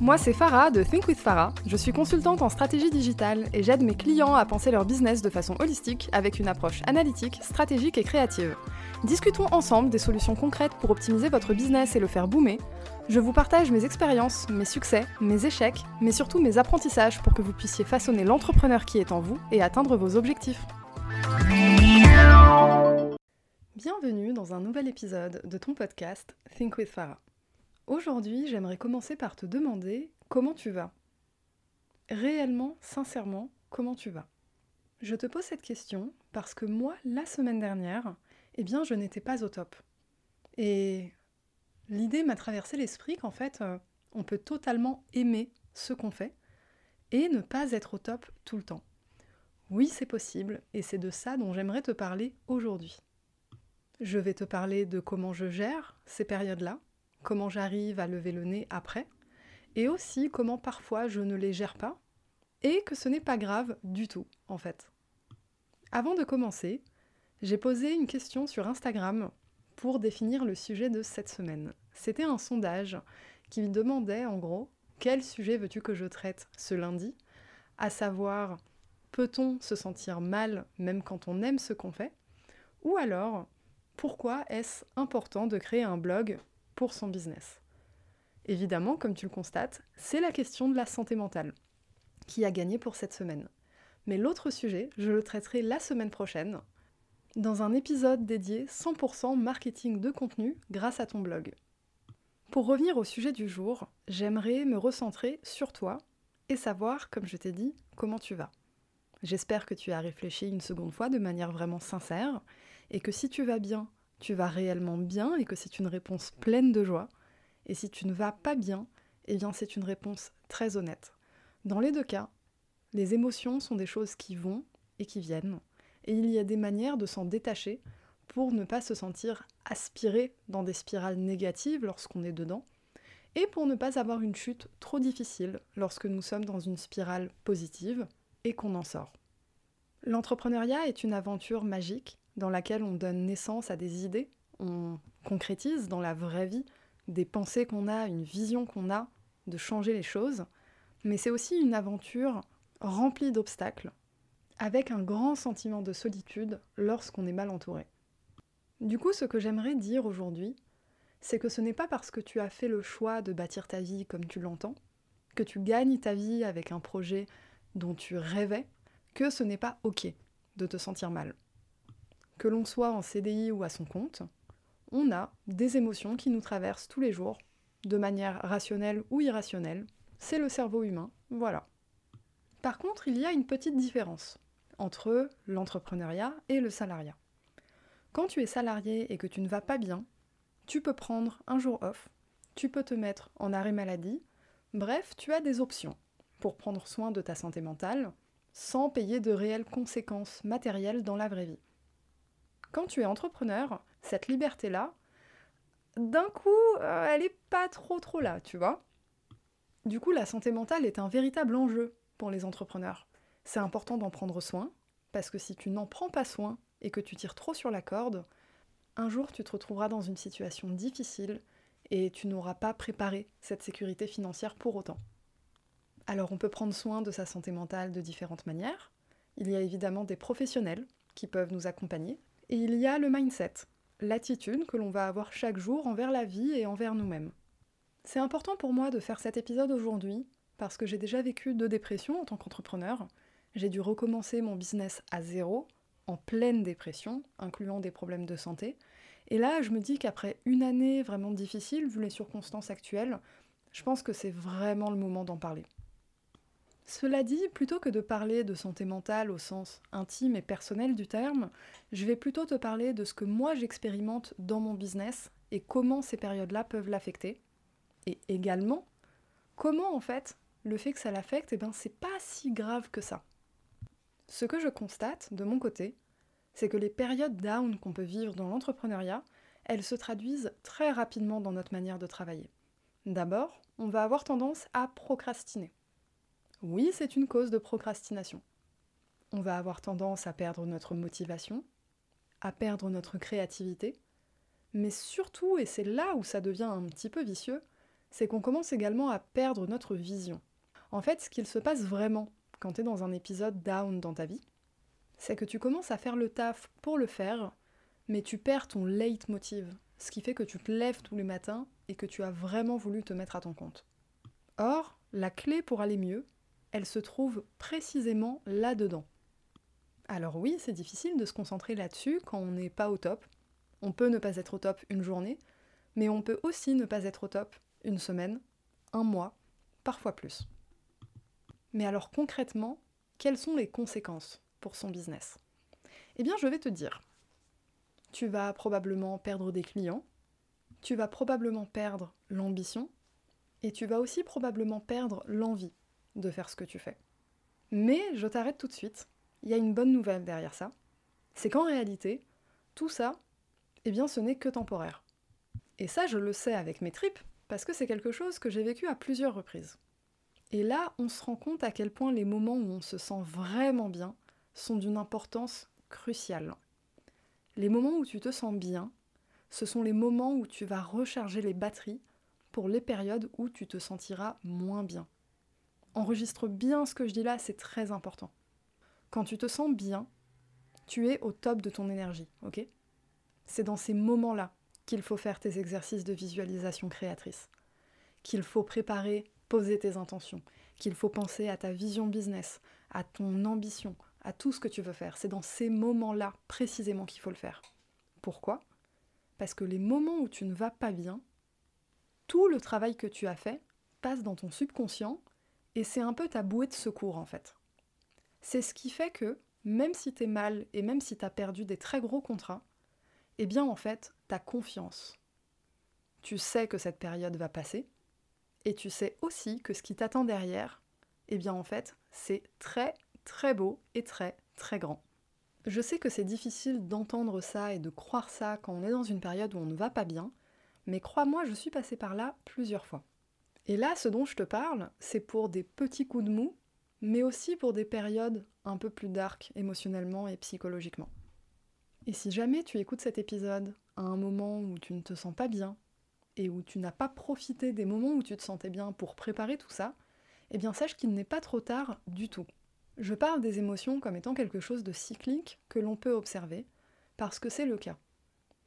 Moi c'est Farah de Think with Farah. Je suis consultante en stratégie digitale et j'aide mes clients à penser leur business de façon holistique avec une approche analytique, stratégique et créative. Discutons ensemble des solutions concrètes pour optimiser votre business et le faire boomer. Je vous partage mes expériences, mes succès, mes échecs, mais surtout mes apprentissages pour que vous puissiez façonner l'entrepreneur qui est en vous et atteindre vos objectifs. Bienvenue dans un nouvel épisode de ton podcast Think with Farah. Aujourd'hui, j'aimerais commencer par te demander comment tu vas. Réellement, sincèrement, comment tu vas? Je te pose cette question parce que moi, la semaine dernière, eh bien, je n'étais pas au top. Et l'idée m'a traversé l'esprit qu'en fait, euh, on peut totalement aimer ce qu'on fait et ne pas être au top tout le temps. Oui, c'est possible, et c'est de ça dont j'aimerais te parler aujourd'hui. Je vais te parler de comment je gère ces périodes-là, comment j'arrive à lever le nez après, et aussi comment parfois je ne les gère pas, et que ce n'est pas grave du tout, en fait. Avant de commencer, j'ai posé une question sur Instagram pour définir le sujet de cette semaine. C'était un sondage qui demandait en gros quel sujet veux-tu que je traite ce lundi, à savoir peut-on se sentir mal même quand on aime ce qu'on fait, ou alors pourquoi est-ce important de créer un blog pour son business Évidemment, comme tu le constates, c'est la question de la santé mentale qui a gagné pour cette semaine. Mais l'autre sujet, je le traiterai la semaine prochaine dans un épisode dédié 100% marketing de contenu grâce à ton blog. Pour revenir au sujet du jour, j'aimerais me recentrer sur toi et savoir, comme je t'ai dit, comment tu vas. J'espère que tu as réfléchi une seconde fois de manière vraiment sincère et que si tu vas bien, tu vas réellement bien et que c'est une réponse pleine de joie. Et si tu ne vas pas bien, eh bien c'est une réponse très honnête. Dans les deux cas, les émotions sont des choses qui vont et qui viennent, et il y a des manières de s'en détacher pour ne pas se sentir aspiré dans des spirales négatives lorsqu'on est dedans, et pour ne pas avoir une chute trop difficile lorsque nous sommes dans une spirale positive et qu'on en sort. L'entrepreneuriat est une aventure magique dans laquelle on donne naissance à des idées, on concrétise dans la vraie vie des pensées qu'on a, une vision qu'on a de changer les choses, mais c'est aussi une aventure remplie d'obstacles, avec un grand sentiment de solitude lorsqu'on est mal entouré. Du coup, ce que j'aimerais dire aujourd'hui, c'est que ce n'est pas parce que tu as fait le choix de bâtir ta vie comme tu l'entends, que tu gagnes ta vie avec un projet dont tu rêvais, que ce n'est pas ok de te sentir mal que l'on soit en CDI ou à son compte, on a des émotions qui nous traversent tous les jours, de manière rationnelle ou irrationnelle. C'est le cerveau humain, voilà. Par contre, il y a une petite différence entre l'entrepreneuriat et le salariat. Quand tu es salarié et que tu ne vas pas bien, tu peux prendre un jour off, tu peux te mettre en arrêt maladie, bref, tu as des options pour prendre soin de ta santé mentale sans payer de réelles conséquences matérielles dans la vraie vie. Quand tu es entrepreneur, cette liberté-là, d'un coup, euh, elle est pas trop trop là, tu vois. Du coup, la santé mentale est un véritable enjeu pour les entrepreneurs. C'est important d'en prendre soin, parce que si tu n'en prends pas soin et que tu tires trop sur la corde, un jour tu te retrouveras dans une situation difficile et tu n'auras pas préparé cette sécurité financière pour autant. Alors on peut prendre soin de sa santé mentale de différentes manières. Il y a évidemment des professionnels qui peuvent nous accompagner, et il y a le mindset, l'attitude que l'on va avoir chaque jour envers la vie et envers nous-mêmes. C'est important pour moi de faire cet épisode aujourd'hui parce que j'ai déjà vécu deux dépressions en tant qu'entrepreneur. J'ai dû recommencer mon business à zéro, en pleine dépression, incluant des problèmes de santé. Et là, je me dis qu'après une année vraiment difficile, vu les circonstances actuelles, je pense que c'est vraiment le moment d'en parler. Cela dit, plutôt que de parler de santé mentale au sens intime et personnel du terme, je vais plutôt te parler de ce que moi j'expérimente dans mon business et comment ces périodes-là peuvent l'affecter. Et également, comment en fait le fait que ça l'affecte, eh ben c'est pas si grave que ça. Ce que je constate de mon côté, c'est que les périodes down qu'on peut vivre dans l'entrepreneuriat, elles se traduisent très rapidement dans notre manière de travailler. D'abord, on va avoir tendance à procrastiner. Oui, c'est une cause de procrastination. On va avoir tendance à perdre notre motivation, à perdre notre créativité, mais surtout, et c'est là où ça devient un petit peu vicieux, c'est qu'on commence également à perdre notre vision. En fait, ce qu'il se passe vraiment quand tu es dans un épisode down dans ta vie, c'est que tu commences à faire le taf pour le faire, mais tu perds ton leitmotiv, ce qui fait que tu te lèves tous les matins et que tu as vraiment voulu te mettre à ton compte. Or, la clé pour aller mieux, elle se trouve précisément là-dedans. Alors oui, c'est difficile de se concentrer là-dessus quand on n'est pas au top. On peut ne pas être au top une journée, mais on peut aussi ne pas être au top une semaine, un mois, parfois plus. Mais alors concrètement, quelles sont les conséquences pour son business? Eh bien, je vais te dire. Tu vas probablement perdre des clients, tu vas probablement perdre l'ambition, et tu vas aussi probablement perdre l'envie de faire ce que tu fais. Mais je t'arrête tout de suite, il y a une bonne nouvelle derrière ça, c'est qu'en réalité, tout ça, eh bien ce n'est que temporaire. Et ça, je le sais avec mes tripes, parce que c'est quelque chose que j'ai vécu à plusieurs reprises. Et là, on se rend compte à quel point les moments où on se sent vraiment bien sont d'une importance cruciale. Les moments où tu te sens bien, ce sont les moments où tu vas recharger les batteries pour les périodes où tu te sentiras moins bien. Enregistre bien ce que je dis là, c'est très important. Quand tu te sens bien, tu es au top de ton énergie, ok? C'est dans ces moments-là qu'il faut faire tes exercices de visualisation créatrice, qu'il faut préparer, poser tes intentions, qu'il faut penser à ta vision business, à ton ambition, à tout ce que tu veux faire. C'est dans ces moments-là précisément qu'il faut le faire. Pourquoi? Parce que les moments où tu ne vas pas bien, tout le travail que tu as fait passe dans ton subconscient et c'est un peu ta bouée de secours en fait. C'est ce qui fait que même si tu es mal et même si tu as perdu des très gros contrats, eh bien en fait, tu as confiance. Tu sais que cette période va passer et tu sais aussi que ce qui t'attend derrière, eh bien en fait, c'est très très beau et très très grand. Je sais que c'est difficile d'entendre ça et de croire ça quand on est dans une période où on ne va pas bien, mais crois-moi, je suis passée par là plusieurs fois. Et là, ce dont je te parle, c'est pour des petits coups de mou, mais aussi pour des périodes un peu plus dark émotionnellement et psychologiquement. Et si jamais tu écoutes cet épisode à un moment où tu ne te sens pas bien, et où tu n'as pas profité des moments où tu te sentais bien pour préparer tout ça, eh bien sache qu'il n'est pas trop tard du tout. Je parle des émotions comme étant quelque chose de cyclique que l'on peut observer, parce que c'est le cas.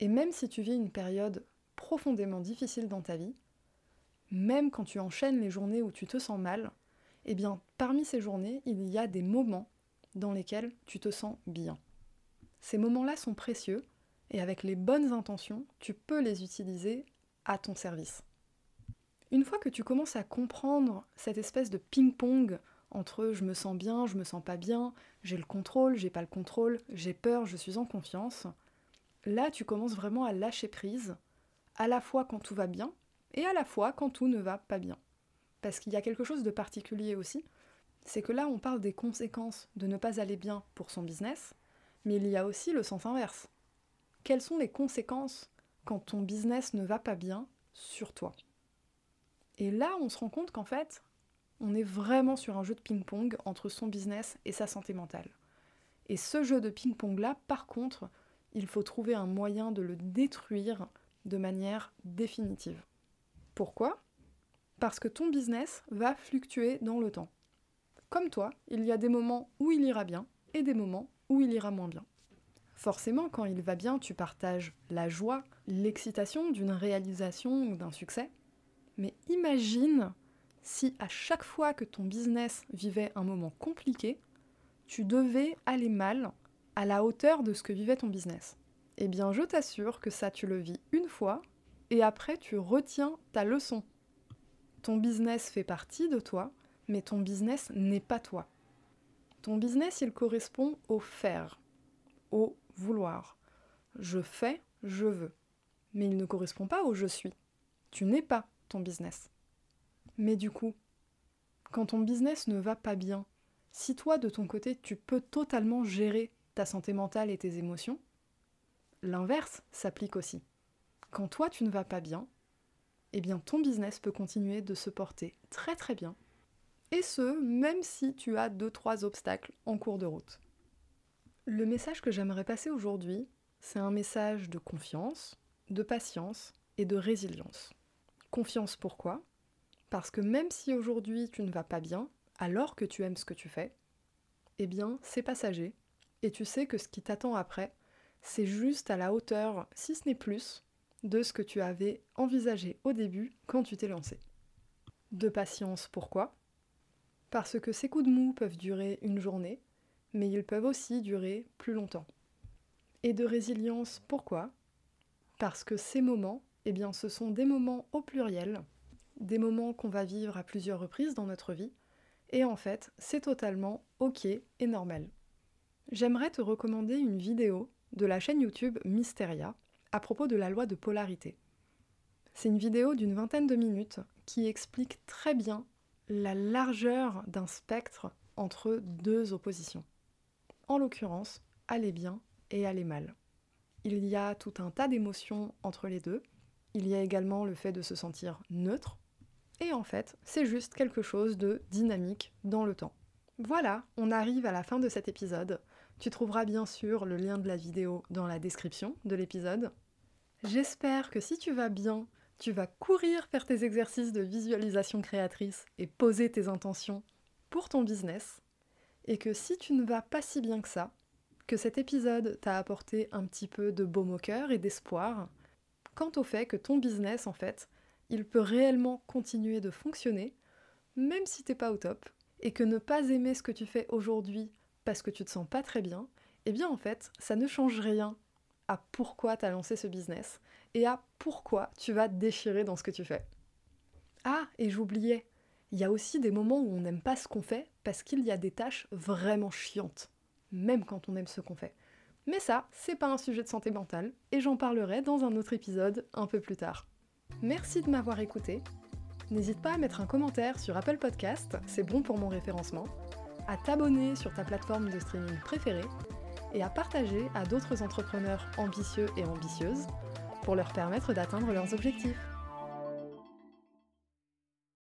Et même si tu vis une période profondément difficile dans ta vie, même quand tu enchaînes les journées où tu te sens mal, eh bien parmi ces journées, il y a des moments dans lesquels tu te sens bien. Ces moments-là sont précieux et avec les bonnes intentions, tu peux les utiliser à ton service. Une fois que tu commences à comprendre cette espèce de ping-pong entre je me sens bien, je me sens pas bien, j'ai le contrôle, j'ai pas le contrôle, j'ai peur, je suis en confiance, là tu commences vraiment à lâcher prise, à la fois quand tout va bien et à la fois quand tout ne va pas bien. Parce qu'il y a quelque chose de particulier aussi, c'est que là on parle des conséquences de ne pas aller bien pour son business, mais il y a aussi le sens inverse. Quelles sont les conséquences quand ton business ne va pas bien sur toi? Et là on se rend compte qu'en fait, on est vraiment sur un jeu de ping-pong entre son business et sa santé mentale. Et ce jeu de ping-pong-là, par contre, il faut trouver un moyen de le détruire de manière définitive. Pourquoi? Parce que ton business va fluctuer dans le temps. Comme toi, il y a des moments où il ira bien et des moments où il ira moins bien. Forcément, quand il va bien, tu partages la joie, l'excitation d'une réalisation ou d'un succès. Mais imagine si à chaque fois que ton business vivait un moment compliqué, tu devais aller mal à la hauteur de ce que vivait ton business. Eh bien, je t'assure que ça, tu le vis une fois, et après, tu retiens ta leçon. Ton business fait partie de toi, mais ton business n'est pas toi. Ton business, il correspond au faire, au vouloir. Je fais, je veux. Mais il ne correspond pas au je suis. Tu n'es pas ton business. Mais du coup, quand ton business ne va pas bien, si toi de ton côté tu peux totalement gérer ta santé mentale et tes émotions, l'inverse s'applique aussi. Quand toi tu ne vas pas bien, eh bien ton business peut continuer de se porter très très bien. Et ce, même si tu as 2-3 obstacles en cours de route. Le message que j'aimerais passer aujourd'hui, c'est un message de confiance, de patience et de résilience. Confiance pourquoi? Parce que même si aujourd'hui tu ne vas pas bien, alors que tu aimes ce que tu fais, eh bien c'est passager, et tu sais que ce qui t'attend après, c'est juste à la hauteur, si ce n'est plus, de ce que tu avais envisagé au début quand tu t'es lancé. De patience, pourquoi? Parce que ces coups de mou peuvent durer une journée, mais ils peuvent aussi durer plus longtemps. Et de résilience, pourquoi? Parce que ces moments, eh bien, ce sont des moments au pluriel, des moments qu'on va vivre à plusieurs reprises dans notre vie, et en fait, c'est totalement ok et normal. J'aimerais te recommander une vidéo de la chaîne YouTube Mysteria à propos de la loi de polarité. C'est une vidéo d'une vingtaine de minutes qui explique très bien la largeur d'un spectre entre deux oppositions. En l'occurrence, aller bien et aller mal. Il y a tout un tas d'émotions entre les deux. Il y a également le fait de se sentir neutre. Et en fait, c'est juste quelque chose de dynamique dans le temps. Voilà, on arrive à la fin de cet épisode. Tu trouveras bien sûr le lien de la vidéo dans la description de l'épisode. J'espère que si tu vas bien, tu vas courir faire tes exercices de visualisation créatrice et poser tes intentions pour ton business. Et que si tu ne vas pas si bien que ça, que cet épisode t'a apporté un petit peu de baume au cœur et d'espoir quant au fait que ton business, en fait, il peut réellement continuer de fonctionner, même si t'es pas au top, et que ne pas aimer ce que tu fais aujourd'hui parce que tu te sens pas très bien, eh bien en fait, ça ne change rien à pourquoi tu as lancé ce business et à pourquoi tu vas te déchirer dans ce que tu fais. Ah, et j'oubliais, il y a aussi des moments où on n'aime pas ce qu'on fait parce qu'il y a des tâches vraiment chiantes, même quand on aime ce qu'on fait. Mais ça, c'est pas un sujet de santé mentale et j'en parlerai dans un autre épisode un peu plus tard. Merci de m'avoir écouté. N'hésite pas à mettre un commentaire sur Apple Podcast, c'est bon pour mon référencement à t'abonner sur ta plateforme de streaming préférée et à partager à d'autres entrepreneurs ambitieux et ambitieuses pour leur permettre d'atteindre leurs objectifs.